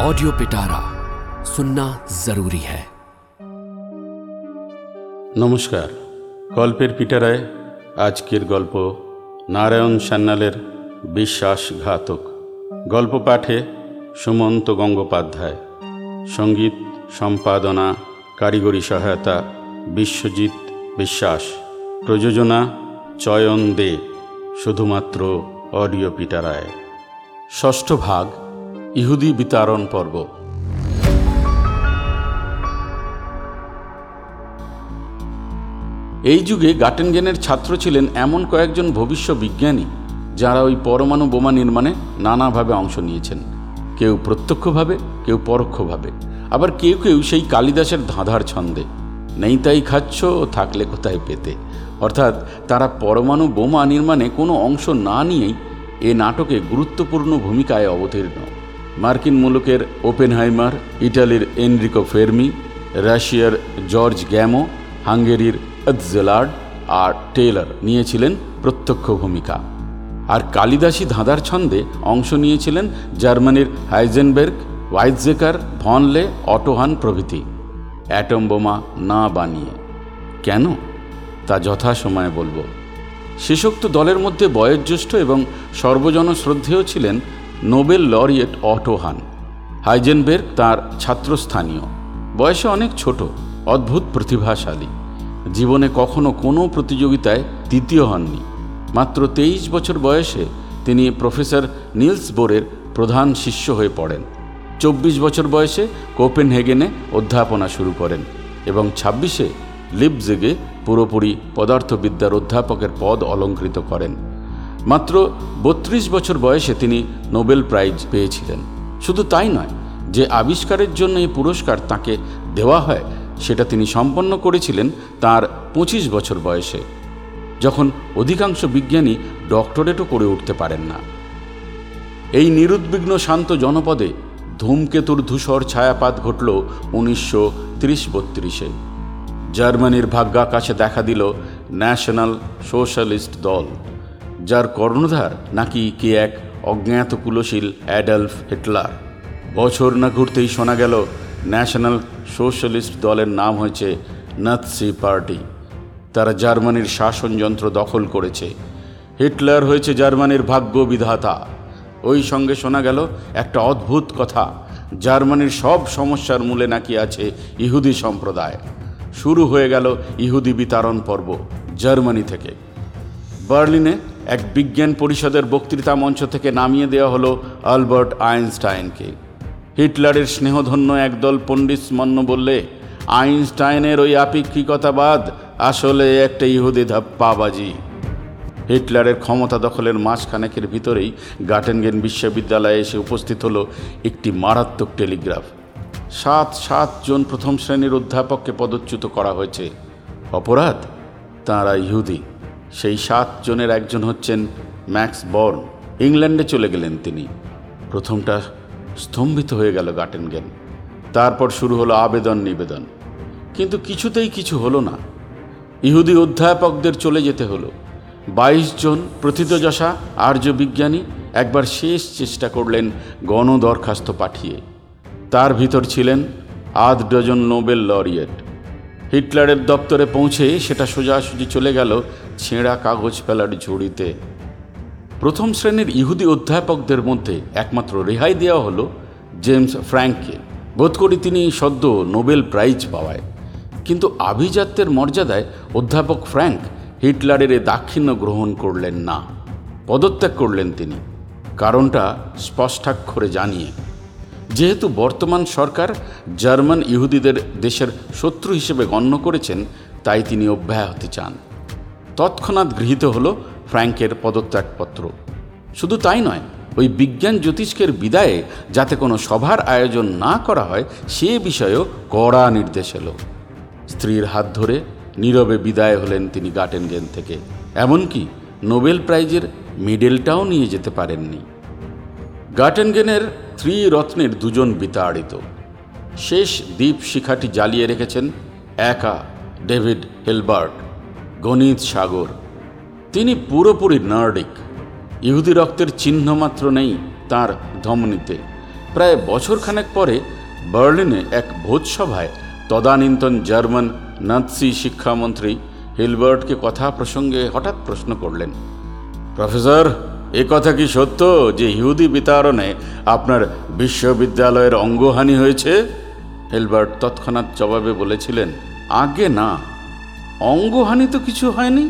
Audio पिटारा सुनना जरूरी है নমস্কার গল্পের পিটারায় আজকের গল্প নারায়ণ সান্যালের বিশ্বাসঘাতক গল্প পাঠে সুমন্ত গঙ্গোপাধ্যায় সঙ্গীত সম্পাদনা কারিগরি সহায়তা বিশ্বজিৎ বিশ্বাস প্রযোজনা চয়ন দে শুধুমাত্র অডিও পিটারায় ষষ্ঠ ভাগ ইহুদি বিতারণ পর্ব। এই যুগে গাটেনগেনের ছাত্র ছিলেন এমন কয়েকজন ভবিষ্য বিজ্ঞানী, যারা ওই পরমাণু বোমা নির্মাণে নানাভাবে অংশ নিয়েছেন। কেউ প্রত্যক্ষভাবে, কেউ পরোক্ষভাবে। আবার কেউ কেউ সেই কালিদাসের ধাঁধার ছন্দে, নেই তাই খাচ্ছ ও থাকলে কোথায় পেতে? অর্থাৎ তারা পরমাণু বোমা নির্মাণে কোনো অংশ না নিয়েই এ নাটকে গুরুত্বপূর্ণ ভূমিকায় অবতীর্ণ। মার্কিন মুলুকের ওপেনহাইমার, ইটালির এনরিকো ফেরমি, রাশিয়ার জর্জ গ্যামো, হাঙ্গেরির জেলার্ড আর টেইলর নিয়েছিলেন প্রত্যক্ষ ভূমিকা। আর কালিদাসী ধাঁধার ছন্দে অংশ নিয়েছিলেন জার্মানির হাইজেনবের্গ ওয়াইজেকার ভনলে, অটোহান প্রভৃতি। অ্যাটম বোমা না বানিয়ে। কেন? তা যথাসময়ে বলব। শেষোক্ত দলের মধ্যে বয়োজ্যেষ্ঠ এবং সর্বজন শ্রদ্ধেয় ছিলেন নোবেল লরিয়েট অটোহান হাইজেনবের্গ তার ছাত্রস্থানীয়। বয়সে অনেক ছোট, অদ্ভুত প্রতিভাশালী। জীবনে কখনো কোনো প্রতিযোগিতায় দ্বিতীয় হননি। মাত্র তেইশ বছর বয়সে তিনি প্রফেসর নিলস বোরের প্রধান শিষ্য হয়ে পড়েন। চব্বিশ বছর বয়সে কোপেনহেগেনে অধ্যাপনা শুরু করেন এবং ছাব্বিশে লিপজেগে পুরোপুরি পদার্থবিদ্যার অধ্যাপকের পদ অলঙ্কৃত করেন। মাত্র বত্রিশ বছর বয়সে তিনি নোবেল প্রাইজ পেয়েছিলেন। শুধু তাই নয়, যে আবিষ্কারের জন্য এই পুরস্কার তাকে দেওয়া হয়, সেটা তিনি সম্পন্ন করেছিলেন তার পঁচিশ বছর বয়সে, যখন অধিকাংশ বিজ্ঞানী ডক্টরেটও করে উঠতে পারেন না। এই নিরুদ্বিগ্ন শান্ত জনপদে ধূমকেতুর ধূসর ছায়াপাত ঘটল উনিশশো ত্রিশ বত্রিশে। জার্মানির ভাগ্যাকাশে দেখা দিল ন্যাশনাল সোশ্যালিস্ট দল। যার কর্ণধার নাকি কে এক অজ্ঞাত কুলশীল অ্যাডালফ হিটলার। বছর না ঘুরতেই শোনা গেল, ন্যাশনাল সোশ্যালিস্ট দলের নাম হয়েছে নাৎসি পার্টি। তারা জার্মানির শাসনযন্ত্র দখল করেছে। হিটলার হয়েছে জার্মানির ভাগ্য বিধাতা। ওই সঙ্গে শোনা গেল একটা অদ্ভুত কথা, জার্মানির সব সমস্যার মূলে নাকি আছে ইহুদি সম্প্রদায়। শুরু হয়ে গেল ইহুদি বিতারণ পর্ব জার্মানি থেকে। বার্লিনে এক বিজ্ঞান পরিষদের বক্তৃতা মঞ্চ থেকে নামিয়ে দেওয়া হলো আলবার্ট আইনস্টাইনকে। হিটলারের স্নেহধন্য একদল পণ্ডিত মন্য বললে, আইনস্টাইনের ওই আপেক্ষিকতাবাদ আসলে একটা ইহুদি ধাপ্পাবাজি হিটলারের ক্ষমতা দখলের মাসখানেকের ভিতরেই গাটেনগেন বিশ্ববিদ্যালয়ে এসে উপস্থিত হলো একটি মারাত্মক টেলিগ্রাফ। সাত সাতজন প্রথম শ্রেণির অধ্যাপককে পদচ্যুত করা হয়েছে। অপরাধ? তাঁরা ইহুদি। সেই সাতজনের একজন হচ্ছেন ম্যাক্স বর্ন। ইংল্যান্ডে চলে গেলেন তিনি। প্রথমটা স্তম্ভিত হয়ে গেল গাটেনগেন। তারপর শুরু হলো আবেদন নিবেদন। কিন্তু কিছুতেই কিছু হলো না। ইহুদি অধ্যাপকদের চলে যেতে হলো। বাইশ জন প্রথিতযশা আর্য বিজ্ঞানী একবার শেষ চেষ্টা করলেন গণ দরখাস্ত পাঠিয়ে। তার ভিতর ছিলেন আধ ডজন নোবেল লরিয়েট। হিটলারের দপ্তরে পৌঁছে সেটা সোজাসুজি চলে গেল ছেঁড়া কাগজ ফেলার ঝুড়িতে প্রথম শ্রেণির ইহুদি অধ্যাপকদের মধ্যে একমাত্র রেহাই দেওয়া হলো জেমস ফ্র্যাঙ্ককে। বোধ করি তিনি সদ্য নোবেল প্রাইজ পাওয়ায়। কিন্তু আভিজাত্যের মর্যাদায় অধ্যাপক ফ্র্যাঙ্ক হিটলারের এ দাক্ষিণ্য গ্রহণ করলেন না। পদত্যাগ করলেন তিনি। কারণটা স্পষ্টাক্ষরে জানিয়ে, যেহেতু বর্তমান সরকার জার্মান ইহুদিদের দেশের শত্রু হিসেবে গণ্য করেছেন, তাই তিনি অব্যাহতি চান। তৎক্ষণাৎ গৃহীত হল ফ্র্যাঙ্কের পদত্যাগপত্র। শুধু তাই নয়, ওই বিজ্ঞান জ্যোতিষ্কের বিদায়ে যাতে কোনো সভার আয়োজন না করা হয়, সে বিষয়েও কড়া নির্দেশ এলো। স্ত্রীর হাত ধরে নীরবে বিদায় হলেন তিনি গাটেনগেন থেকে। এমনকি নোবেল প্রাইজের মেডেলটাও নিয়ে যেতে পারেননি। গাটেনগেনের ত্রিরত্নের দুজন বিতাড়িত। শেষ দ্বীপ শিখাটি জ্বালিয়ে রেখেছেন একা ডেভিড হেলবার্ট। গণিত সাগর। তিনি পুরোপুরি নার্ডিক। ইহুদি রক্তের চিহ্ন মাত্র নেই তার ধমনীতে। প্রায় বছরখানেক পরে বার্লিনে এক ভোজসভায় তদানীন্তন জার্মান নাৎসি শিক্ষামন্ত্রী হিলবার্টকে কথা প্রসঙ্গে হঠাৎ প্রশ্ন করলেন, প্রফেসর, এ কথা কি সত্য যে ইহুদি বিতাড়নে আপনার বিশ্ববিদ্যালয়ের অঙ্গহানি হয়েছে? হেলবার্ট তৎক্ষণাৎ জবাবে বলেছিলেন, আগে না। অঙ্গহানি তো কিছু হয়নি?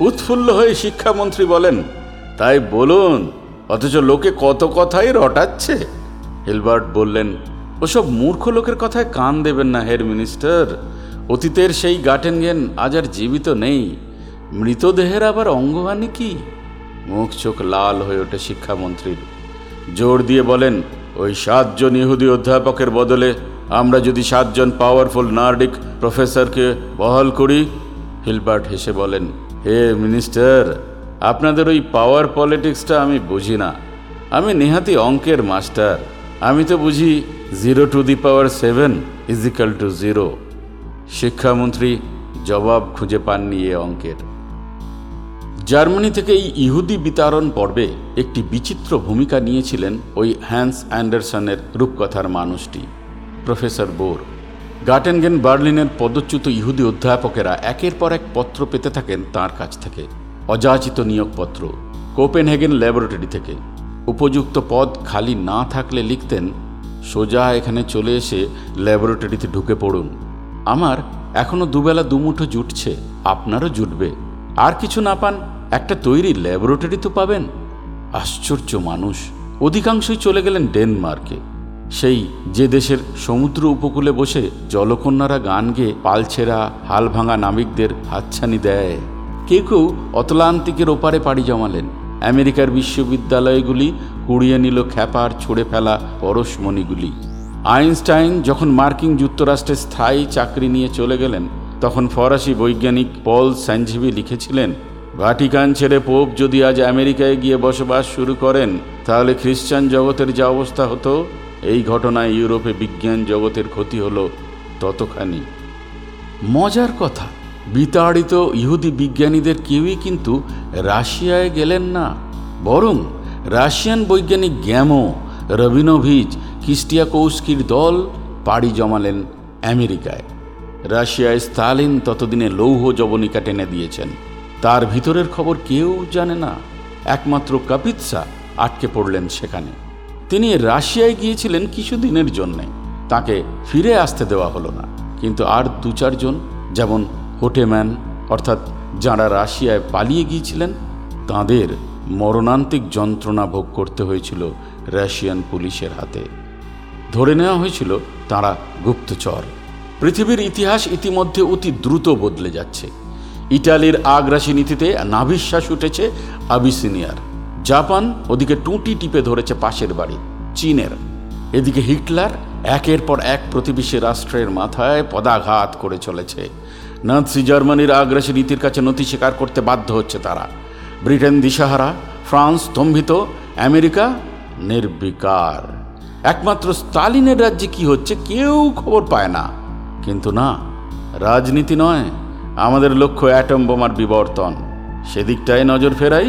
উৎফুল্ল হয়ে শিক্ষামন্ত্রী বলেন, তাই বলুন, অথচ লোকে কত কথাই রটাচ্ছে। হিলবার্ট বললেন, ওসব মূর্খ লোকের কথায় কান দেবেন না, হেড মিনিস্টার। অতীতের সেই গাটেনগেন আজ আর জীবিত নেই। মৃতদেহের আবার অঙ্গহানি কি? মুখ চোখ লাল হয়ে ওঠে শিক্ষামন্ত্রীর। জোর দিয়ে বলেন, ওই সাতজন ইহুদি অধ্যাপকের বদলে আমরা যদি সাতজন পাওয়ারফুল নার্ডিক প্রফেসরকে বহাল করি, হিলবার্ট হেসে বলেন, হে মিনিস্টার, আপনাদের ওই পাওয়ার পলিটিক্সটা আমি বুঝি না। আমি নেহাতি অঙ্কের মাস্টার। আমি তো বুঝি zero to the power seven equal to zero শিক্ষামন্ত্রী জবাব খুঁজে পাননি এ অঙ্কের। জার্মানি থেকে এই ইহুদি বিতাড়ন পর্বে একটি বিচিত্র ভূমিকা নিয়েছিলেন ওই হ্যান্স অ্যান্ডারসনের রূপকথার মানুষটি। Professor bore. গাটেনগেন বার্লিনের পদচ্যুত ইহুদি অধ্যাপকেরা একের পর এক পত্র পেতে থাকেন তার কাছ থেকে। অযাচিত নিয়োগপত্র, কোপেনহেগেন ল্যাবরেটরি থেকে। উপযুক্ত পদ খালি না থাকলে লিখতেন, সোজা এখানে চলে এসে ল্যাবরেটরিতে ঢুকে পড়ুন। আমার এখনও দুবেলা দুমুঠো জুটছে, আপনারও জুটবে। আর কিছু না পান, একটা তৈরি ল্যাবরেটরি তো পাবেন? আশ্চর্য মানুষ। অধিকাংশই চলে গেলেন ডেনমার্কে। সেই যে দেশের সমুদ্র উপকূলে বসে জলকন্যারা গান গেয়ে পালছেরা হাল ভাঙা নাবিকদের হাতছানি দেয়। কেউ কেউ অতলান্তিকের ওপারে পাড়ি জমালেন। আমেরিকার বিশ্ববিদ্যালয়গুলি কুড়িয়ে নিল খ্যাপার, ছুঁড়ে ফেলা পরশমণিগুলি। আইনস্টাইন যখন মার্কিন যুক্তরাষ্ট্রে স্থায়ী চাকরি নিয়ে চলে গেলেন, তখন ফরাসি বৈজ্ঞানিক পল স্যাঞ্জিবি লিখেছিলেন, ভাটিকান ছেড়ে পোপ যদি আজ আমেরিকায় গিয়ে বসবাস শুরু করেন, তাহলে খ্রিস্টান জগতের যা অবস্থা হতো এই ঘটনায় ইউরোপে বিজ্ঞান জগতের ক্ষতি হলো ততখানি। মজার কথা, বিতাড়িত ইহুদি বিজ্ঞানীদের কেউই কিন্তু রাশিয়ায় গেলেন না। বরং রাশিয়ান বৈজ্ঞানিক গ্যামো, রবিনোভিচ কিস্টিয়াকৌস্কির দল পাড়ি জমালেন আমেরিকায়। রাশিয়ায় স্তালিন ততদিনে লৌহ জবনিকা টেনে দিয়েছেন। তার ভিতরের খবর কেউ জানে না। একমাত্র কাপিৎসা আটকে পড়লেন সেখানে। তিনি রাশিয়ায় গিয়েছিলেন কিছুদিনের জন্যে। তাকে ফিরে আসতে দেওয়া হলো না। কিন্তু আর দু চারজন যেমন হোটেম্যান, অর্থাৎ যাঁরা রাশিয়ায় পালিয়ে গিয়েছিলেন, তাঁদের মরণান্তিক যন্ত্রণা ভোগ করতে হয়েছিল রাশিয়ান পুলিশের হাতে। ধরে নেওয়া হয়েছিল, তারা গুপ্তচর। পৃথিবীর ইতিহাস ইতিমধ্যে অতি দ্রুত বদলে যাচ্ছে। ইটালির আগ্রাসী নীতিতে নাভিশ্বাস উঠেছে আবিসিনিয়ার। জাপান ওদিকে টুঁটি টিপে ধরেছে পাশের বাড়ি, চীনের। এদিকে হিটলার একের পর এক প্রতিবেশী রাষ্ট্রের মাথায় পদাঘাত করে চলেছে। নাৎসি জার্মানির আগ্রাসী নীতির কাছে নথি স্বীকার করতে বাধ্য হচ্ছে তারা। ব্রিটেন দিশাহারা, ফ্রান্স স্তম্ভিত, আমেরিকা নির্বিকার। একমাত্র স্টালিনের রাজ্যে কি হচ্ছে কেউ খবর পায় না। কিন্তু না, রাজনীতি নয়, আমাদের লক্ষ্য অ্যাটম বোমার বিবর্তন। সেদিকটায় নজর ফেরাই